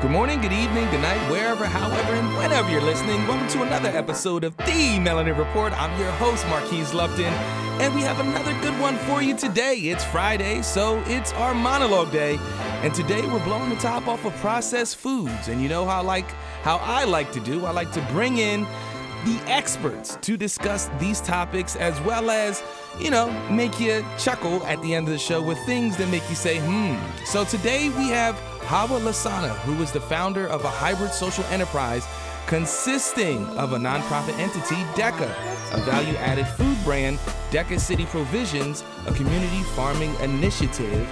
Good morning, good evening, good night, wherever, however, and whenever you're listening. Welcome to another episode of The Melanin Report. I'm your host, Marquise Lupton, and we have another good one for you today. It's Friday, so it's our monologue day. And today we're blowing the top off of processed foods. And you know how like how I like to do, I like to bring in the experts to discuss these topics as well as, you know, make you chuckle at the end of the show with things that make you say, hmm. So today we have Hawa Lasana, who is the founder of a hybrid social enterprise consisting of a nonprofit entity, DECA, a value added food brand, DECA City Provisions, a community farming initiative.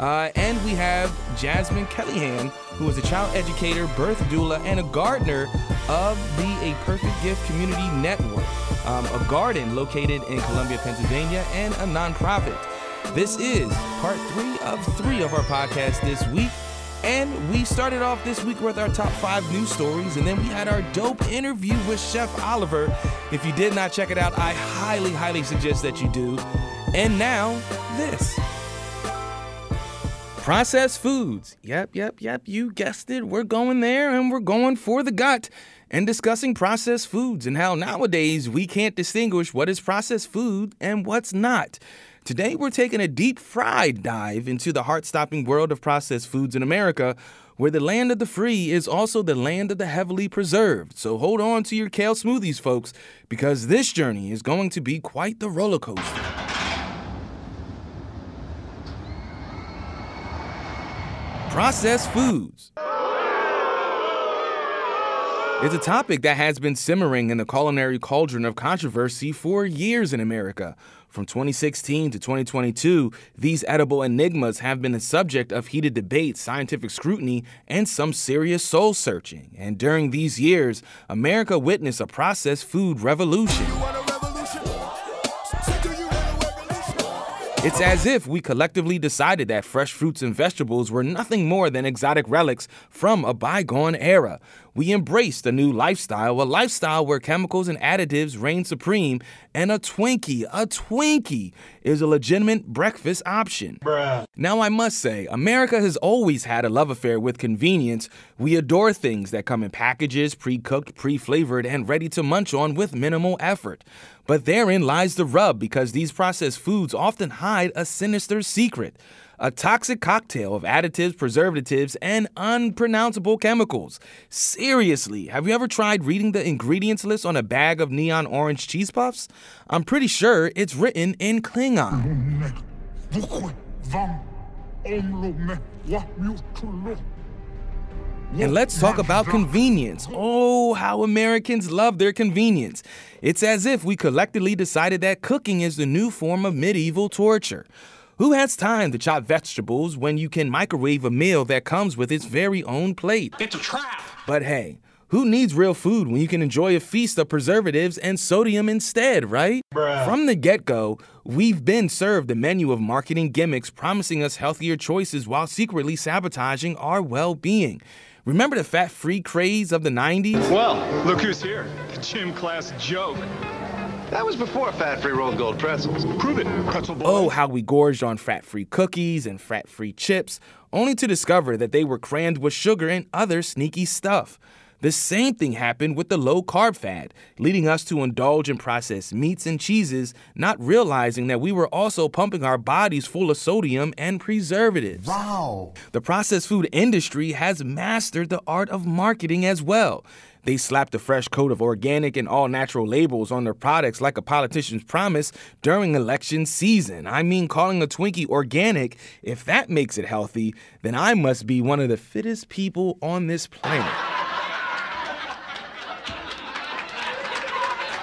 Uh, and we have Jasmine Kellyhan, who is a child educator, birth doula, and a gardener of the A Perfect Gift Community Network, um, a garden located in Columbia, Pennsylvania, and a nonprofit. This is part three of three of our podcast this week. And we started off this week with our top five news stories, and then we had our dope interview with Chef Oliver. If you did not check it out, I highly, highly suggest that you do. And now, this. Processed foods. Yep, yep, yep, you guessed it. We're going there and we're going for the gut and discussing processed foods and how nowadays we can't distinguish what is processed food and what's not. Today, we're taking a deep fried dive into the heart stopping world of processed foods in America, where the land of the free is also the land of the heavily preserved. So hold on to your kale smoothies, folks, because this journey is going to be quite the roller coaster. Processed foods. It's a topic that has been simmering in the culinary cauldron of controversy for years in America. From 2016 to 2022, these edible enigmas have been the subject of heated debate, scientific scrutiny, and some serious soul searching. And during these years, America witnessed a processed food revolution. It's as if we collectively decided that fresh fruits and vegetables were nothing more than exotic relics from a bygone era. We embraced a new lifestyle, a lifestyle where chemicals and additives reign supreme, and a Twinkie, a Twinkie, is a legitimate breakfast option. Bruh. Now, I must say, America has always had a love affair with convenience. We adore things that come in packages, pre cooked, pre flavored, and ready to munch on with minimal effort. But therein lies the rub because these processed foods often hide a sinister secret a toxic cocktail of additives, preservatives, and unpronounceable chemicals. Seriously, have you ever tried reading the ingredients list on a bag of neon orange cheese puffs? I'm pretty sure it's written in Klingon. And let's talk about convenience. Oh, how Americans love their convenience. It's as if we collectively decided that cooking is the new form of medieval torture. Who has time to chop vegetables when you can microwave a meal that comes with its very own plate? It's a trap! But hey, who needs real food when you can enjoy a feast of preservatives and sodium instead, right? Bruh. From the get go, we've been served a menu of marketing gimmicks promising us healthier choices while secretly sabotaging our well being. Remember the fat free craze of the 90s? Well, look who's here. The gym class joke. That was before fat-free Rold Gold pretzels. Prove it, pretzel boy. Oh, how we gorged on fat-free cookies and fat-free chips, only to discover that they were crammed with sugar and other sneaky stuff. The same thing happened with the low carb fad, leading us to indulge in processed meats and cheeses, not realizing that we were also pumping our bodies full of sodium and preservatives. Wow. The processed food industry has mastered the art of marketing as well. They slapped a fresh coat of organic and all natural labels on their products like a politician's promise during election season. I mean, calling a Twinkie organic, if that makes it healthy, then I must be one of the fittest people on this planet.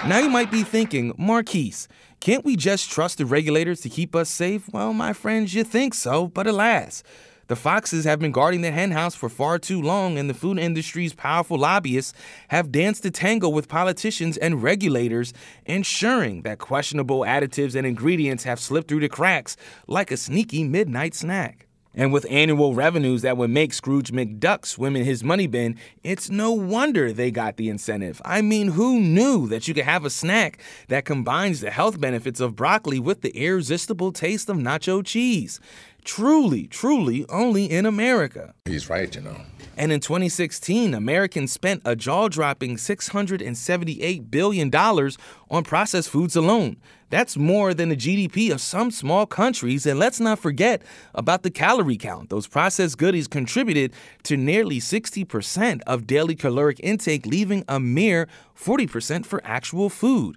Now you might be thinking, Marquise, can't we just trust the regulators to keep us safe? Well, my friends, you think so, but alas. The foxes have been guarding the henhouse for far too long, and the food industry's powerful lobbyists have danced the tango with politicians and regulators, ensuring that questionable additives and ingredients have slipped through the cracks like a sneaky midnight snack. And with annual revenues that would make Scrooge McDuck swim in his money bin, it's no wonder they got the incentive. I mean, who knew that you could have a snack that combines the health benefits of broccoli with the irresistible taste of nacho cheese? Truly, truly, only in America. He's right, you know. And in 2016, Americans spent a jaw dropping $678 billion on processed foods alone. That's more than the GDP of some small countries. And let's not forget about the calorie count. Those processed goodies contributed to nearly 60% of daily caloric intake, leaving a mere 40% for actual food.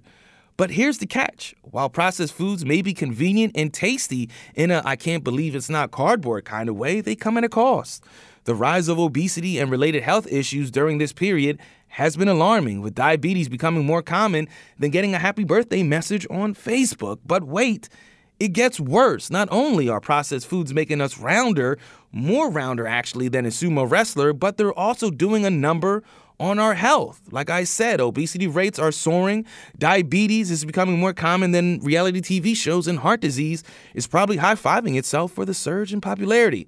But here's the catch while processed foods may be convenient and tasty in a I can't believe it's not cardboard kind of way, they come at a cost. The rise of obesity and related health issues during this period has been alarming, with diabetes becoming more common than getting a happy birthday message on Facebook. But wait, it gets worse. Not only are processed foods making us rounder, more rounder actually than a sumo wrestler, but they're also doing a number on our health. Like I said, obesity rates are soaring, diabetes is becoming more common than reality TV shows, and heart disease is probably high fiving itself for the surge in popularity.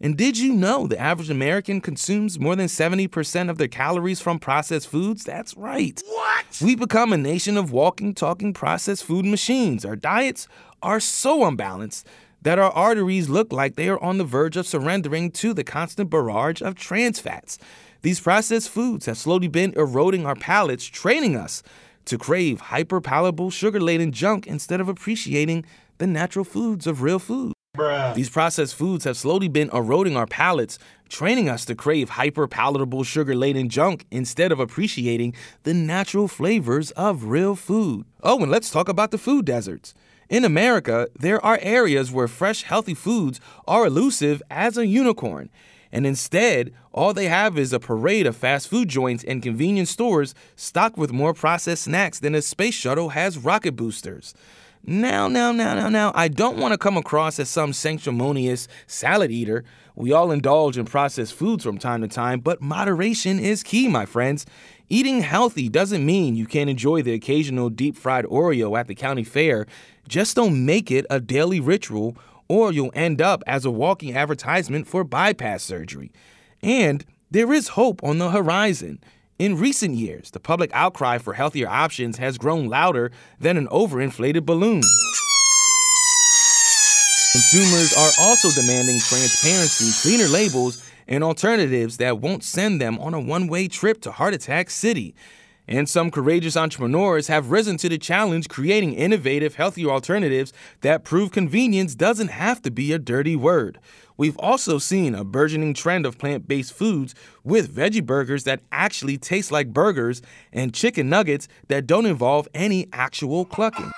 And did you know the average American consumes more than 70% of their calories from processed foods? That's right. What? We've become a nation of walking, talking processed food machines. Our diets are so unbalanced that our arteries look like they are on the verge of surrendering to the constant barrage of trans fats. These processed foods have slowly been eroding our palates, training us to crave hyper palatable, sugar laden junk instead of appreciating the natural foods of real food. Bruh. These processed foods have slowly been eroding our palates, training us to crave hyper palatable, sugar laden junk instead of appreciating the natural flavors of real food. Oh, and let's talk about the food deserts. In America, there are areas where fresh, healthy foods are elusive as a unicorn. And instead, all they have is a parade of fast food joints and convenience stores stocked with more processed snacks than a space shuttle has rocket boosters. Now, now, now, now, now, I don't want to come across as some sanctimonious salad eater. We all indulge in processed foods from time to time, but moderation is key, my friends. Eating healthy doesn't mean you can't enjoy the occasional deep fried Oreo at the county fair. Just don't make it a daily ritual, or you'll end up as a walking advertisement for bypass surgery. And there is hope on the horizon. In recent years, the public outcry for healthier options has grown louder than an overinflated balloon. Consumers are also demanding transparency, cleaner labels, and alternatives that won't send them on a one way trip to Heart Attack City. And some courageous entrepreneurs have risen to the challenge, creating innovative, healthier alternatives that prove convenience doesn't have to be a dirty word. We've also seen a burgeoning trend of plant based foods with veggie burgers that actually taste like burgers and chicken nuggets that don't involve any actual clucking.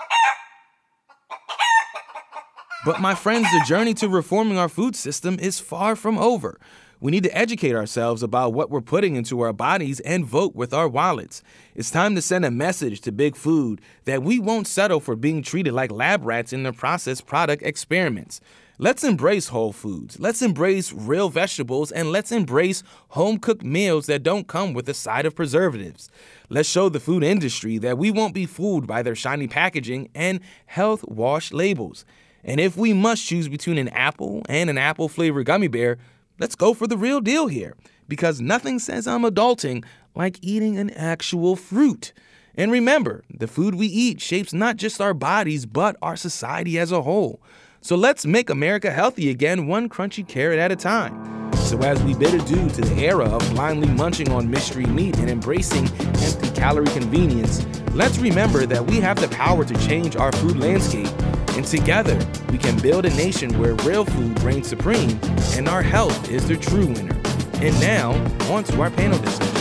But, my friends, the journey to reforming our food system is far from over. We need to educate ourselves about what we're putting into our bodies and vote with our wallets. It's time to send a message to Big Food that we won't settle for being treated like lab rats in their processed product experiments. Let's embrace whole foods. Let's embrace real vegetables and let's embrace home cooked meals that don't come with a side of preservatives. Let's show the food industry that we won't be fooled by their shiny packaging and health wash labels. And if we must choose between an apple and an apple flavored gummy bear, let's go for the real deal here. Because nothing says I'm adulting like eating an actual fruit. And remember, the food we eat shapes not just our bodies, but our society as a whole. So let's make America healthy again, one crunchy carrot at a time. So, as we bid adieu to the era of blindly munching on mystery meat and embracing empty calorie convenience, let's remember that we have the power to change our food landscape. And together, we can build a nation where real food reigns supreme and our health is the true winner. And now, on to our panel discussion.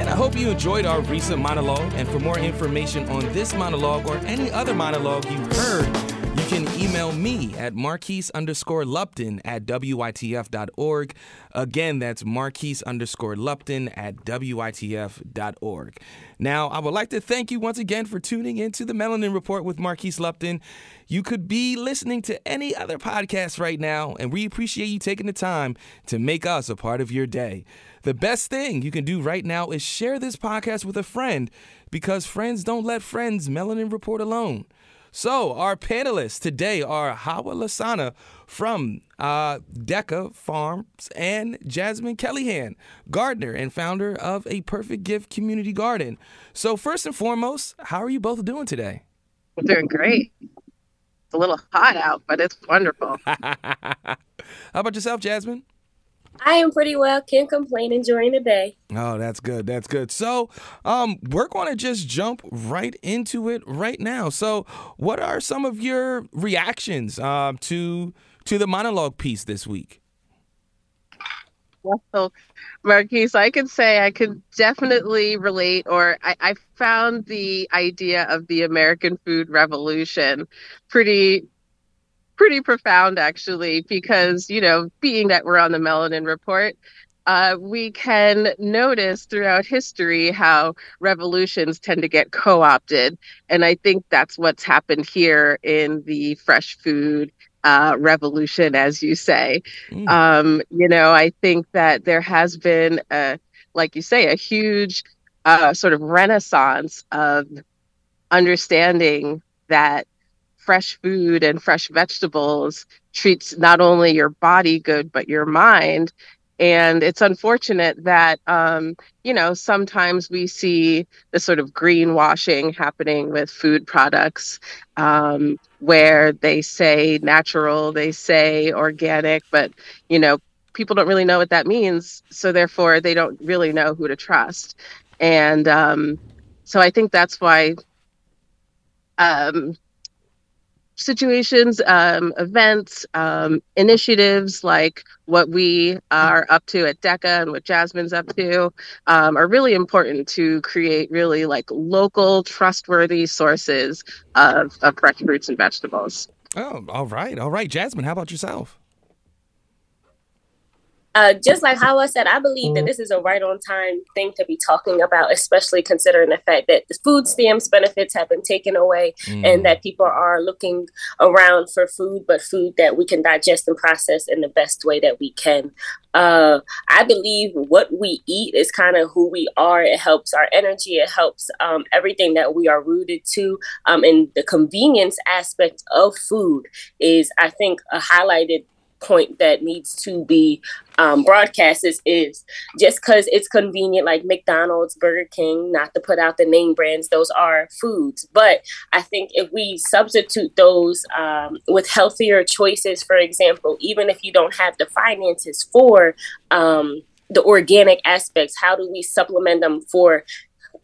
And I hope you enjoyed our recent monologue. And for more information on this monologue or any other monologue you heard, can email me at Marquise underscore Lupton at WITF.org. Again, that's Marquise underscore Lupton at WITF.org. Now, I would like to thank you once again for tuning into the Melanin Report with Marquise Lupton. You could be listening to any other podcast right now, and we appreciate you taking the time to make us a part of your day. The best thing you can do right now is share this podcast with a friend because friends don't let friends Melanin Report alone. So, our panelists today are Hawa Lasana from uh, Deca Farms and Jasmine Kellyhan, gardener and founder of A Perfect Gift Community Garden. So, first and foremost, how are you both doing today? We're doing great. It's a little hot out, but it's wonderful. how about yourself, Jasmine? I am pretty well. Can't complain. Enjoying the day. Oh, that's good. That's good. So, um, we're going to just jump right into it right now. So, what are some of your reactions uh, to to the monologue piece this week? Well, Marquise, I can say I could definitely relate, or I, I found the idea of the American food revolution pretty pretty profound actually because you know being that we're on the melanin report uh, we can notice throughout history how revolutions tend to get co-opted and i think that's what's happened here in the fresh food uh, revolution as you say mm. um, you know i think that there has been a like you say a huge uh, sort of renaissance of understanding that fresh food and fresh vegetables treats not only your body good but your mind. And it's unfortunate that um, you know sometimes we see the sort of greenwashing happening with food products um, where they say natural they say organic but you know people don't really know what that means. So therefore they don't really know who to trust. And um, so i think that's why um, situations, um, events, um, initiatives like what we are up to at DECA and what Jasmine's up to um, are really important to create really like local, trustworthy sources of, of fresh fruits and vegetables. Oh, all right. All right. Jasmine, how about yourself? Uh, just like how I said, I believe that mm-hmm. this is a right on time thing to be talking about, especially considering the fact that the food stamps benefits have been taken away mm. and that people are looking around for food, but food that we can digest and process in the best way that we can. Uh, I believe what we eat is kind of who we are. It helps our energy. It helps um, everything that we are rooted to. Um, and the convenience aspect of food is, I think, a highlighted point that needs to be um, broadcast is, is just because it's convenient, like McDonald's, Burger King, not to put out the name brands, those are foods. But I think if we substitute those um, with healthier choices, for example, even if you don't have the finances for um, the organic aspects, how do we supplement them for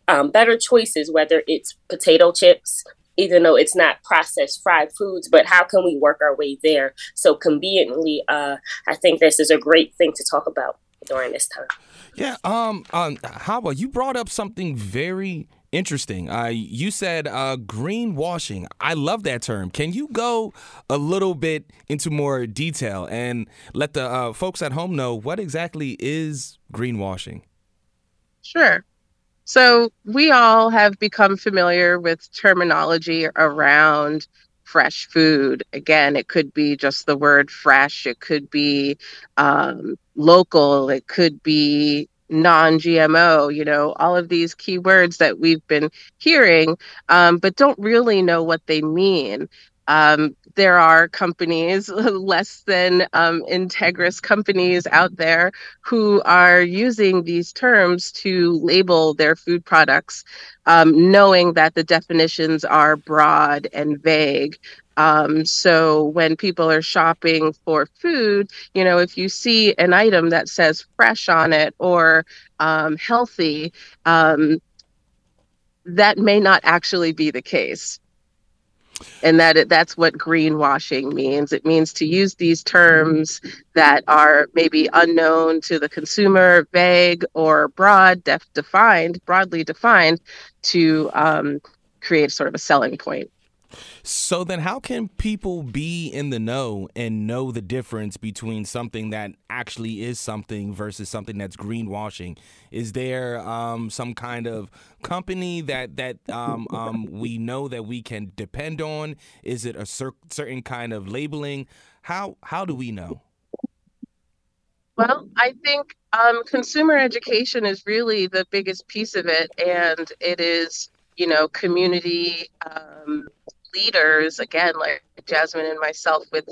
um, better choices, whether it's potato chips, even though it's not processed fried foods, but how can we work our way there? So conveniently, uh, I think this is a great thing to talk about during this time. Yeah. Um. Um. Hawa, you brought up something very interesting. Uh, you said uh, greenwashing. I love that term. Can you go a little bit into more detail and let the uh, folks at home know what exactly is greenwashing? Sure. So we all have become familiar with terminology around fresh food. Again, it could be just the word fresh, it could be um, local, it could be non GMO, you know, all of these key words that we've been hearing, um, but don't really know what they mean. Um, there are companies, less than um, integrous companies out there, who are using these terms to label their food products, um, knowing that the definitions are broad and vague. Um, so when people are shopping for food, you know, if you see an item that says fresh on it or um, healthy, um, that may not actually be the case and that it, that's what greenwashing means. It means to use these terms that are maybe unknown to the consumer, vague or broad, def- defined, broadly defined, to um, create sort of a selling point. So then how can people be in the know and know the difference between something that actually is something versus something that's greenwashing? Is there um, some kind of company that that um, um, we know that we can depend on? Is it a cer- certain kind of labeling? How how do we know? Well, I think um, consumer education is really the biggest piece of it, and it is, you know, community um, leaders, again, like Jasmine and myself with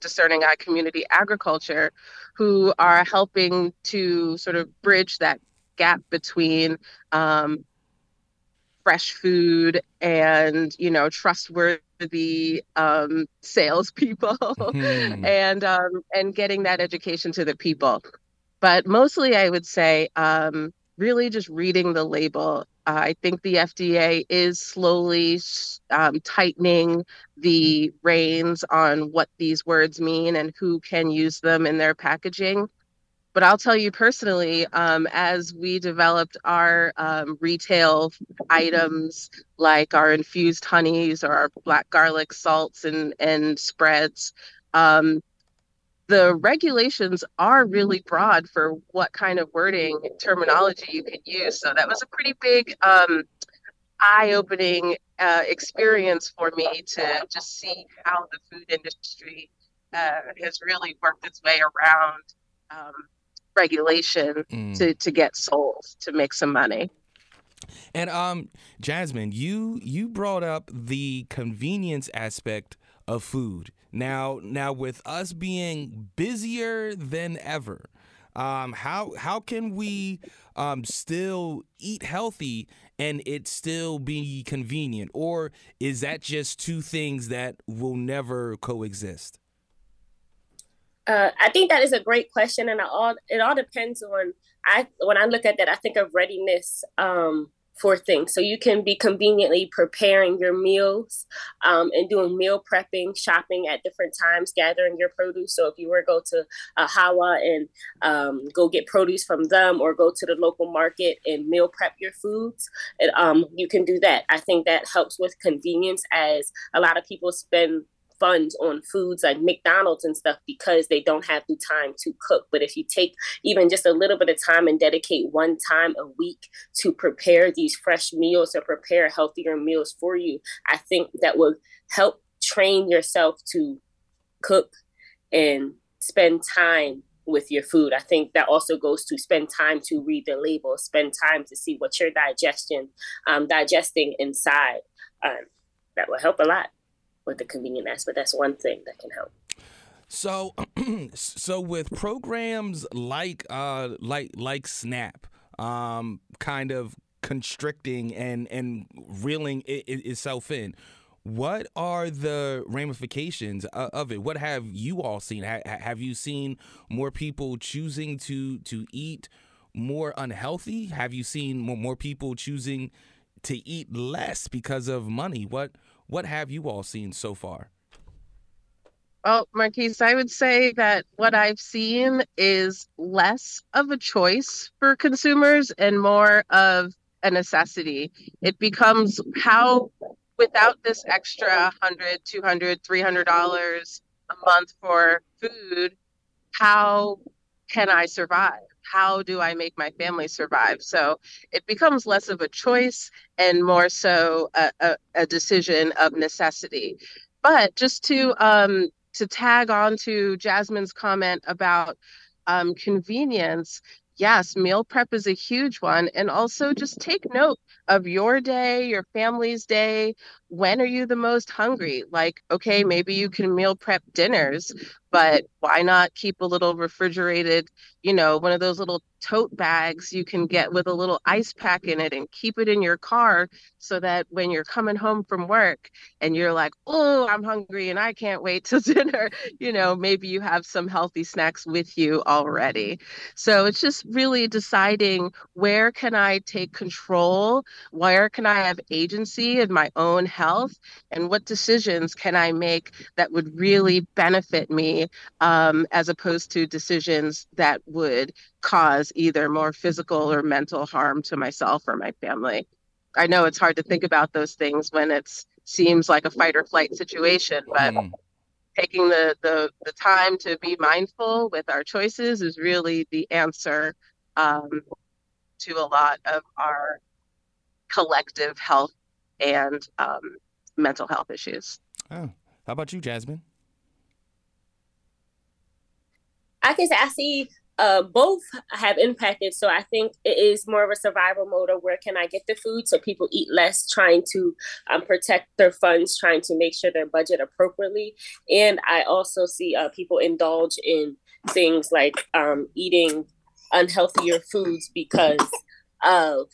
Discerning Eye Community Agriculture, who are helping to sort of bridge that gap between um, fresh food and, you know, trustworthy um, salespeople mm-hmm. and, um, and getting that education to the people. But mostly, I would say, um, really just reading the label uh, I think the FDA is slowly um, tightening the reins on what these words mean and who can use them in their packaging. But I'll tell you personally, um, as we developed our um, retail items like our infused honeys or our black garlic salts and, and spreads, um, the regulations are really broad for what kind of wording terminology you can use. So that was a pretty big um, eye-opening uh, experience for me to just see how the food industry uh, has really worked its way around um, regulation mm. to to get sold to make some money. And um, Jasmine, you you brought up the convenience aspect of food. Now, now with us being busier than ever, um, how how can we um, still eat healthy and it still be convenient, or is that just two things that will never coexist? Uh, I think that is a great question, and all it all depends on. I when I look at that, I think of readiness. Um, for things. So you can be conveniently preparing your meals um, and doing meal prepping, shopping at different times, gathering your produce. So if you were to go to a Hawa and um, go get produce from them or go to the local market and meal prep your foods, it, um, you can do that. I think that helps with convenience as a lot of people spend funds on foods like McDonald's and stuff because they don't have the time to cook. But if you take even just a little bit of time and dedicate one time a week to prepare these fresh meals or prepare healthier meals for you, I think that will help train yourself to cook and spend time with your food. I think that also goes to spend time to read the label, spend time to see what you're digestion, um, digesting inside. Um, that will help a lot with the convenient aspect. That's one thing that can help. So, so with programs like uh like like Snap, um, kind of constricting and and reeling it, it itself in. What are the ramifications of it? What have you all seen? have you seen more people choosing to to eat more unhealthy? Have you seen more, more people choosing to eat less because of money? What what have you all seen so far? Well, Marquise, I would say that what I've seen is less of a choice for consumers and more of a necessity. It becomes how, without this extra $100, $200, $300 a month for food, how can I survive? How do I make my family survive? So it becomes less of a choice and more so a, a, a decision of necessity. But just to um, to tag on to Jasmine's comment about um, convenience, yes, meal prep is a huge one. And also just take note of your day, your family's day. When are you the most hungry? Like, okay, maybe you mm-hmm. can meal prep dinners, but why not keep a little refrigerated, you know, one of those little tote bags you can get with a little ice pack in it and keep it in your car so that when you're coming home from work and you're like, oh, I'm hungry and I can't wait till dinner, you know, maybe you have some healthy snacks with you already. So it's just really deciding where can I take control? Where can I have agency in my own health? And what decisions can I make that would really benefit me um, as opposed to decisions that would cause either more physical or mental harm to myself or my family. I know it's hard to think about those things when it seems like a fight or flight situation, but mm. taking the, the the time to be mindful with our choices is really the answer um, to a lot of our collective health and um, mental health issues. Oh, how about you, Jasmine? I can say I see uh, both have impacted. So I think it is more of a survival mode of where can I get the food so people eat less, trying to um, protect their funds, trying to make sure their budget appropriately. And I also see uh, people indulge in things like um, eating unhealthier foods because of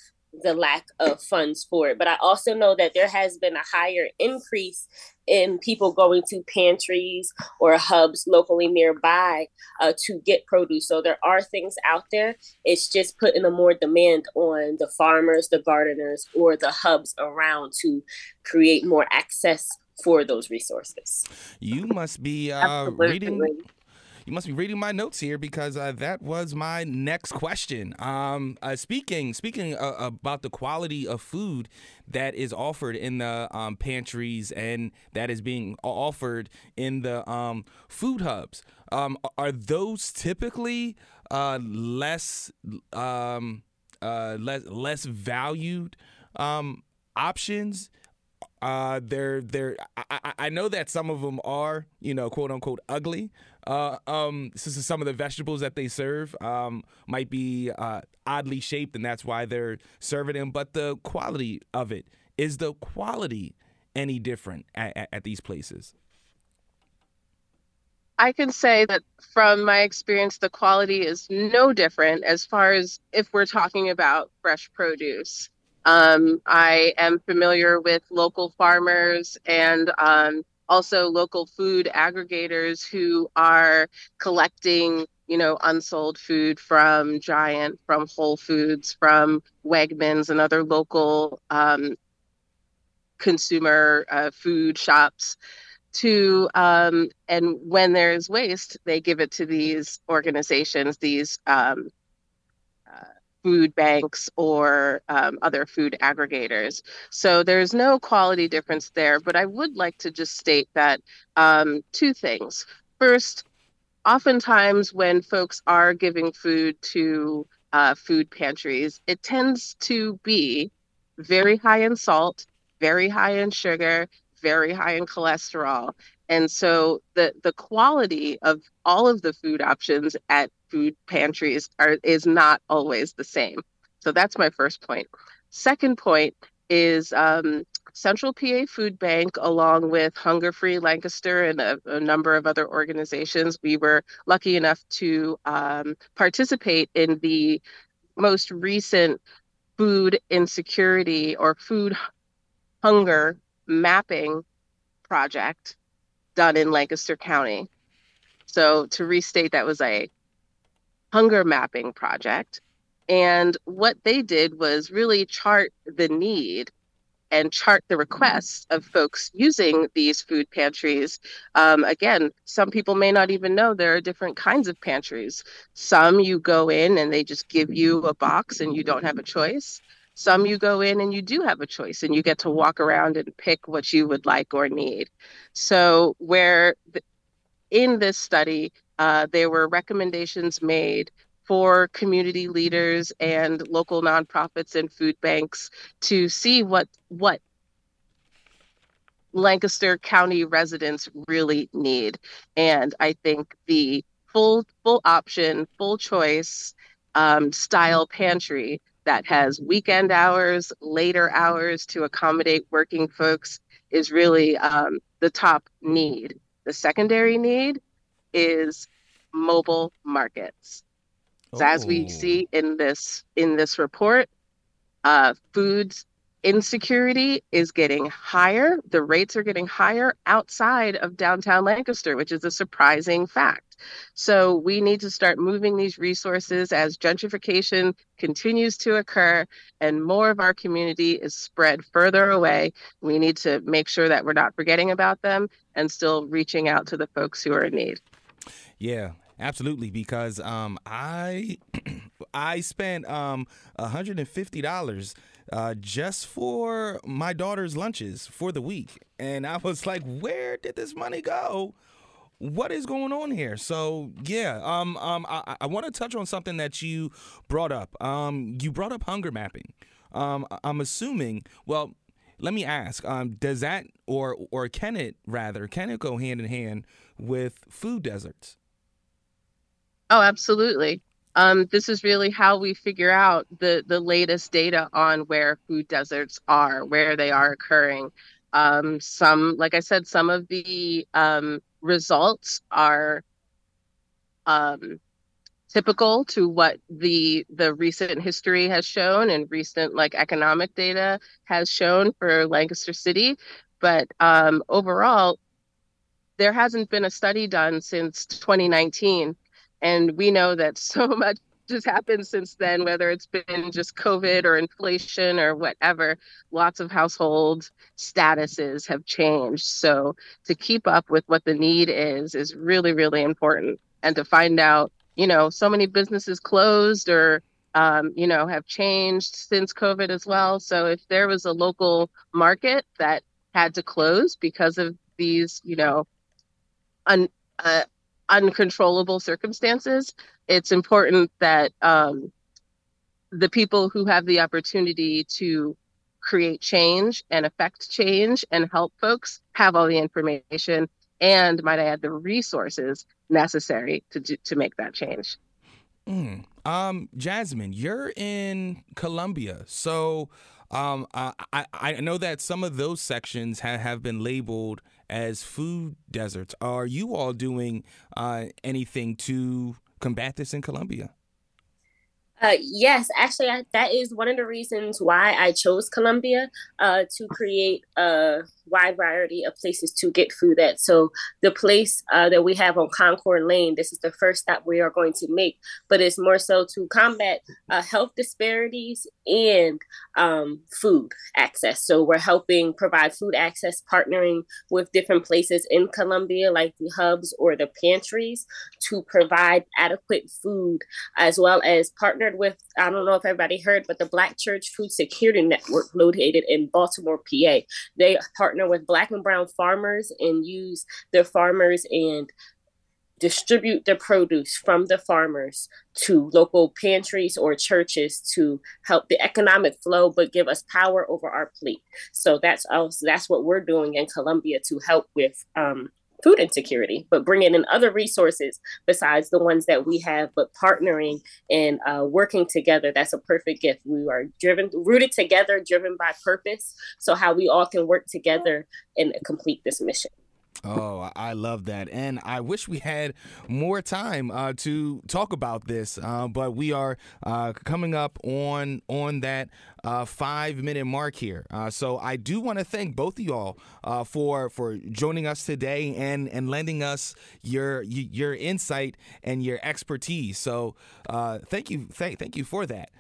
the lack of funds for it. But I also know that there has been a higher increase in people going to pantries or hubs locally nearby uh, to get produce. So there are things out there. It's just putting a more demand on the farmers, the gardeners, or the hubs around to create more access for those resources. You must be uh, reading you must be reading my notes here because uh, that was my next question. Um, uh, speaking speaking uh, about the quality of food that is offered in the um, pantries and that is being offered in the um, food hubs, um, are those typically uh, less um, uh, less less valued um, options? Uh, they're they're. I, I know that some of them are, you know, quote unquote ugly. Uh, um, is some of the vegetables that they serve um, might be uh, oddly shaped, and that's why they're serving them. But the quality of it is the quality any different at, at, at these places? I can say that from my experience, the quality is no different as far as if we're talking about fresh produce. Um, I am familiar with local farmers and um, also local food aggregators who are collecting, you know, unsold food from Giant, from Whole Foods, from Wegmans, and other local um, consumer uh, food shops to um, and when there's waste they give it to these organizations these um, food banks or um, other food aggregators. So there's no quality difference there. But I would like to just state that um, two things. First, oftentimes when folks are giving food to uh, food pantries, it tends to be very high in salt, very high in sugar, very high in cholesterol. And so the the quality of all of the food options at food pantries are is not always the same. So that's my first point. Second point is um, Central PA Food Bank, along with Hunger Free Lancaster and a, a, number of other organizations, we were lucky enough to um, participate in the most recent food insecurity or food hunger mapping project done in Lancaster County. So to restate, that was a hunger mapping project. And what they did was really chart the need and chart the requests of folks using these food pantries. Um, again, some people may not even know there are different kinds of pantries. Some you go in and they just give you a box and you don't have a choice. Some you go in and you do have a choice and you get to walk around and pick what you would like or need. So, where in this study, uh, there were recommendations made for community leaders and local nonprofits and food banks to see what what Lancaster County residents really need. And I think the full full option, full choice um, style pantry that has weekend hours, later hours to accommodate working folks is really um, the top need. The secondary need is mobile markets. So as we oh. see in this in this report, uh, foods insecurity is getting higher. The rates are getting higher outside of downtown Lancaster, which is a surprising fact. So we need to start moving these resources as gentrification continues to occur and more of our community is spread further away. We need to make sure that we're not forgetting about them and still reaching out to the folks who are in need. Yeah, absolutely. Because um, I I spent um $150 uh, just for my daughter's lunches for the week. And I was like, where did this money go? What is going on here? So yeah, um, um, I, I want to touch on something that you brought up. Um, you brought up hunger mapping. Um, I'm assuming. Well, let me ask. Um, does that or or can it rather can it go hand in hand with food deserts? Oh, absolutely. Um, this is really how we figure out the the latest data on where food deserts are, where they are occurring. Um, some, like I said, some of the um, results are um, typical to what the the recent history has shown and recent like economic data has shown for Lancaster City. But um, overall, there hasn't been a study done since 2019 and we know that so much has happened since then, whether it's been just COVID or inflation or whatever. Lots of household statuses have changed. So to keep up with what the need is, is really, really important. And to find out, you know, so many businesses closed or um, you know, have changed since COVID as well. So if there was a local market that had to close because of these, you know, un, uh, uncontrollable circumstances, it's important that um, the people who have the opportunity to create change and affect change and help folks have all the information and might I add the resources necessary to do, to make that change. Mm. Um, Jasmine, you're in Columbia, so um, I, I know that some of those sections ha- have been labeled as food deserts. Are you all doing uh, anything to combat this in Columbia? Uh, yes, actually, I, that is one of the reasons why I chose Columbia uh, to create a wide variety of places to get food at. So the place uh, that we have on Concord Lane, this is the first stop we are going to make, but it's more so to combat uh, health disparities and um, food access. So we're helping provide food access, partnering with different places in Columbia, like the hubs or the pantries, to provide adequate food, as well as partnered with, I don't know if everybody heard, but the Black Church Food Security Network located in Baltimore, PA. They partner with black and brown farmers and use their farmers and distribute the produce from the farmers to local pantries or churches to help the economic flow but give us power over our plate so that's us that's what we're doing in columbia to help with um, food insecurity, but bringing in other resources besides the ones that we have, but partnering and uh, working together. That's a perfect gift. We are driven, rooted together, driven by purpose. So, how we all can work together and complete this mission. Oh, I love that. And I wish we had more time uh, to talk about this, uh, but we are uh, coming up on on that uh, five minute mark here. Uh, so I do want to thank both of y'all uh, for for joining us today and and lending us your your insight and your expertise. So thank you, thank thank you for that.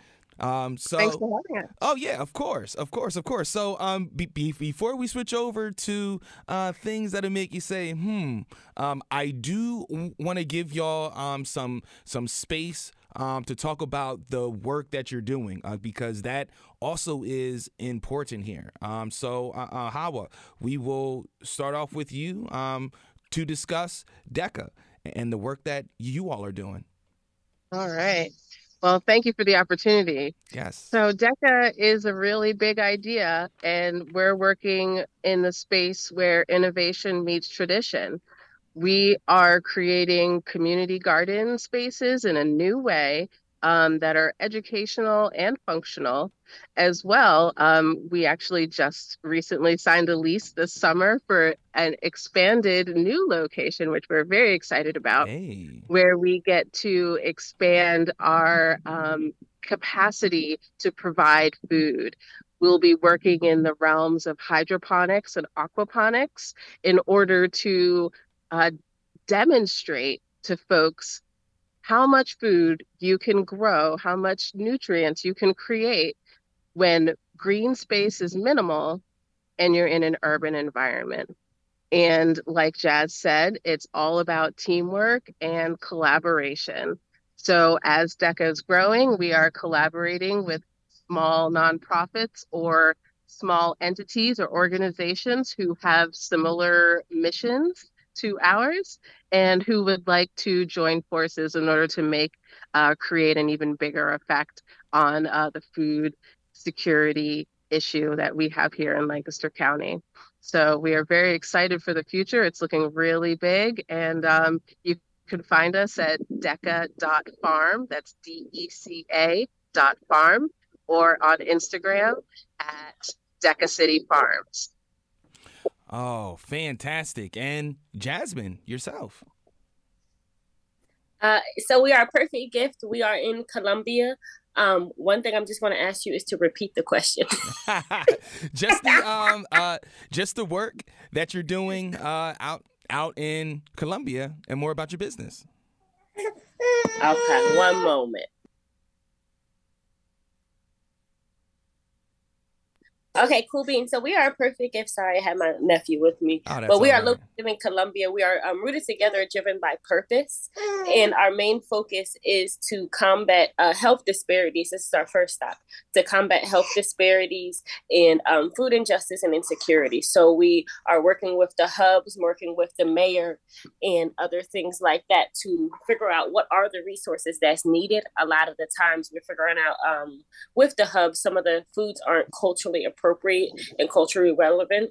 Um, so, Thanks for having us. Oh yeah, of course, of course, of course. So um, be, be, before we switch over to uh, things that'll make you say, hmm, um, I do want to give y'all um some some space um, to talk about the work that you're doing uh, because that also is important here. Um, so, uh, uh, Hawa, we will start off with you um, to discuss DECA and the work that you all are doing. All right. Well, thank you for the opportunity. Yes. So DECA is a really big idea, and we're working in the space where innovation meets tradition. We are creating community garden spaces in a new way um, that are educational and functional as well. Um, we actually just recently signed a lease this summer for an expanded new location, which we're very excited about, hey. where we get to expand our um, capacity to provide food. We'll be working in the realms of hydroponics and aquaponics in order to uh, demonstrate to folks how much food you can grow, how much nutrients you can create when green space is minimal and you're in an urban environment. And like Jazz said, it's all about teamwork and collaboration. So as DECA is growing, we are collaborating with small nonprofits or small entities or organizations who have similar missions to ours and who would like to join forces in order to make uh, create an even bigger effect on uh, the food security issue that we have here in Lancaster County. So we are very excited for the future. It's looking really big, and um, you can find us at deca.farm. That's D E C A dot farm, or on Instagram at Deca City Farms. Oh, fantastic. And Jasmine, yourself. Uh, so we are a perfect gift. We are in Columbia. Um, one thing I'm just going to ask you is to repeat the question. just the um, uh, just the work that you're doing uh, out out in Columbia, and more about your business. Okay, one moment. Okay, cool bean. So we are a perfect gift. Sorry, I had my nephew with me. Oh, but we are right. located in Columbia. We are um, rooted together, driven by purpose. And our main focus is to combat uh, health disparities. This is our first stop to combat health disparities and um, food injustice and insecurity. So we are working with the hubs, working with the mayor, and other things like that to figure out what are the resources that's needed. A lot of the times we're figuring out um, with the hubs, some of the foods aren't culturally appropriate appropriate and culturally relevant.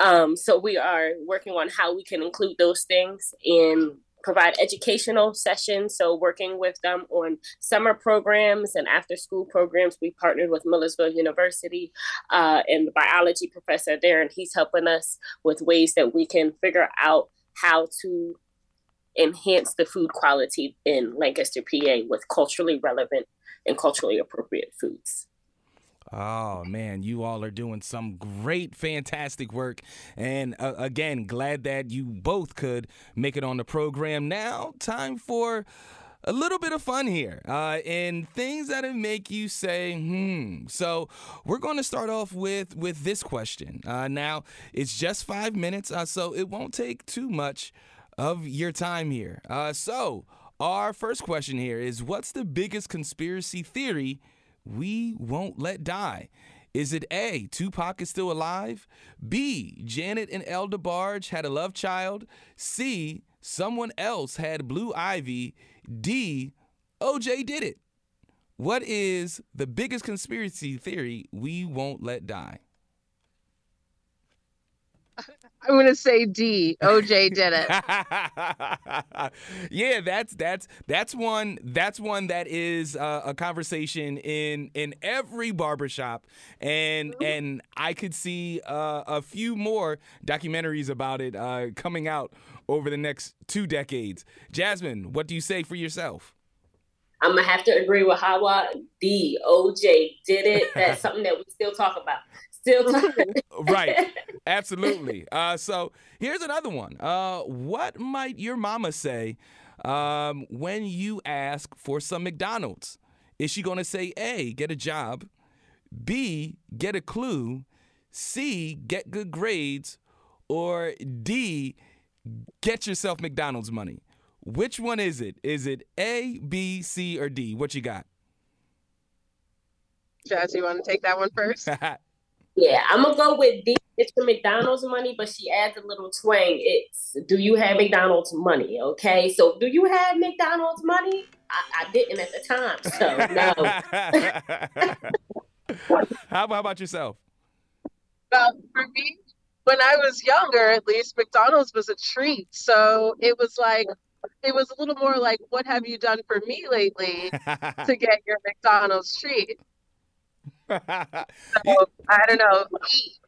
Um, so we are working on how we can include those things and provide educational sessions. So working with them on summer programs and after school programs. We partnered with Millersville University uh, and the biology professor there, and he's helping us with ways that we can figure out how to enhance the food quality in Lancaster, PA with culturally relevant and culturally appropriate foods. Oh man, you all are doing some great, fantastic work. And uh, again, glad that you both could make it on the program. Now, time for a little bit of fun here uh, and things that make you say hmm so we're going to start off with with this question uh, now it's just five minutes uh, so it won't take too much of your time here uh, so our first question here is what's the biggest conspiracy theory we won't let die? Is it A, Tupac is still alive? B, Janet and El DeBarge had a love child? C, someone else had blue ivy? D, OJ did it? What is the biggest conspiracy theory we won't let die? I'm gonna say D. OJ did it. yeah, that's that's that's one that's one that is uh, a conversation in in every barbershop, and mm-hmm. and I could see uh, a few more documentaries about it uh, coming out over the next two decades. Jasmine, what do you say for yourself? I'm gonna have to agree with Hawa. D. OJ did it. That's something that we still talk about. Still talking. right. Absolutely. Uh, so here's another one. Uh, what might your mama say um, when you ask for some McDonald's? Is she going to say A, get a job, B, get a clue, C, get good grades, or D, get yourself McDonald's money? Which one is it? Is it A, B, C, or D? What you got? Jazz, you want to take that one first? Yeah, I'm gonna go with D. It's the McDonald's money, but she adds a little twang. It's do you have McDonald's money? Okay, so do you have McDonald's money? I, I didn't at the time, so no. how, how about yourself? Well, for me, when I was younger, at least McDonald's was a treat. So it was like it was a little more like, "What have you done for me lately?" to get your McDonald's treat so, I don't know.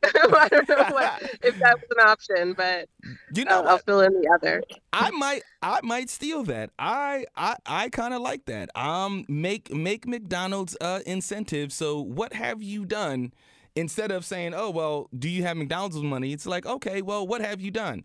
I don't know what, if that was an option, but you know, I'll, I'll fill in the other. I might, I might steal that. I, I, I kind of like that. Um, make make McDonald's uh incentive. So, what have you done? Instead of saying, "Oh, well, do you have McDonald's money?" It's like, okay, well, what have you done?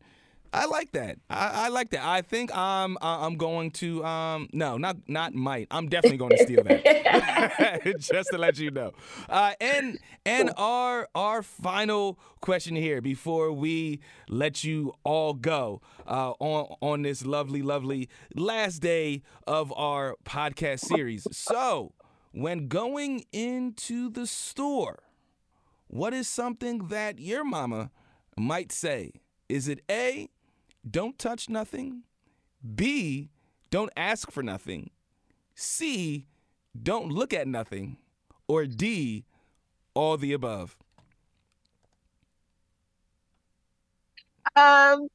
I like that. I, I, like that. I think I'm I'm going to um no not not might. I'm definitely going to steal that. Just to let you know. Uh, and and our our final question here before we let you all go uh, on on this lovely lovely last day of our podcast series. So when going into the store, what is something that your mama might say? Is it A, don't touch nothing? B, don't ask for nothing? C, don't look at nothing? Or D, all the above? Um,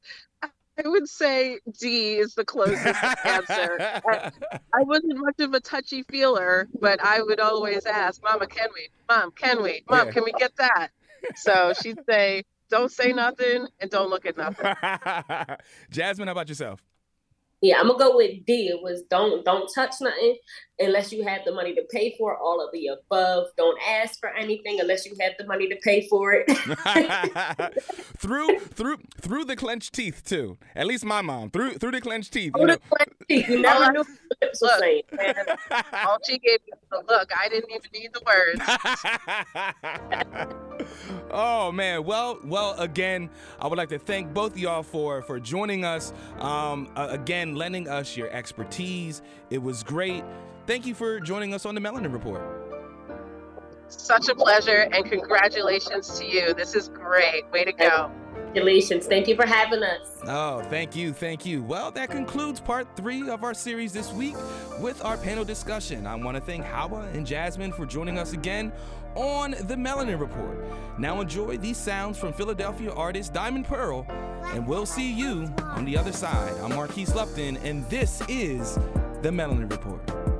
I would say D is the closest answer. I, I, wasn't much of a touchy feeler, but I would always ask, Mama, can we? Mom, can we? Mom, yeah. can we get that? So she'd say, don't say nothing and don't look at nothing. Jasmine, how about yourself? Yeah, I'm gonna go with D. It was don't don't touch nothing unless you have the money to pay for it. All of the above. Don't ask for anything unless you have the money to pay for it. through through through the clenched teeth too. At least my mom through through the clenched teeth. You, know. clenched teeth. you never knew lips were saying. All she gave me was a look. I didn't even need the words. oh man. Well well again, I would like to thank both of y'all for for joining us. Um, uh, again, lending us your expertise. It was great. Thank you for joining us on the Melanin Report. Such a pleasure, and congratulations to you. This is great. Way to go. Congratulations. Thank you for having us. Oh, thank you. Thank you. Well, that concludes part three of our series this week with our panel discussion. I want to thank Hawa and Jasmine for joining us again on the Melanin Report. Now enjoy these sounds from Philadelphia artist Diamond Pearl, and we'll see you on the other side. I'm Marquise Lupton, and this is the Melanin Report.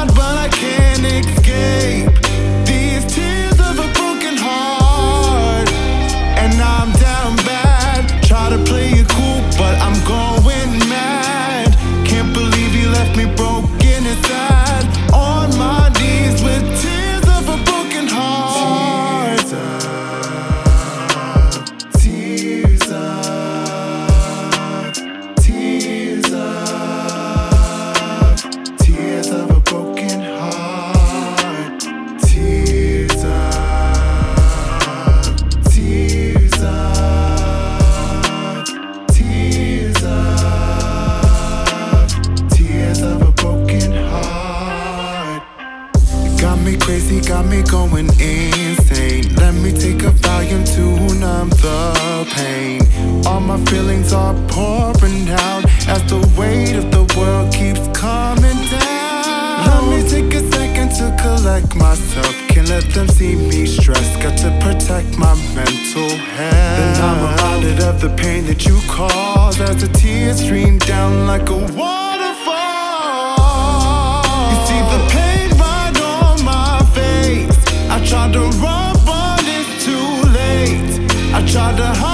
them see me stressed. Got to protect my mental health. And I'm reminded of the pain that you cause as the tears stream down like a waterfall. You see the pain right on my face. I tried to run, but it's too late. I tried to hide.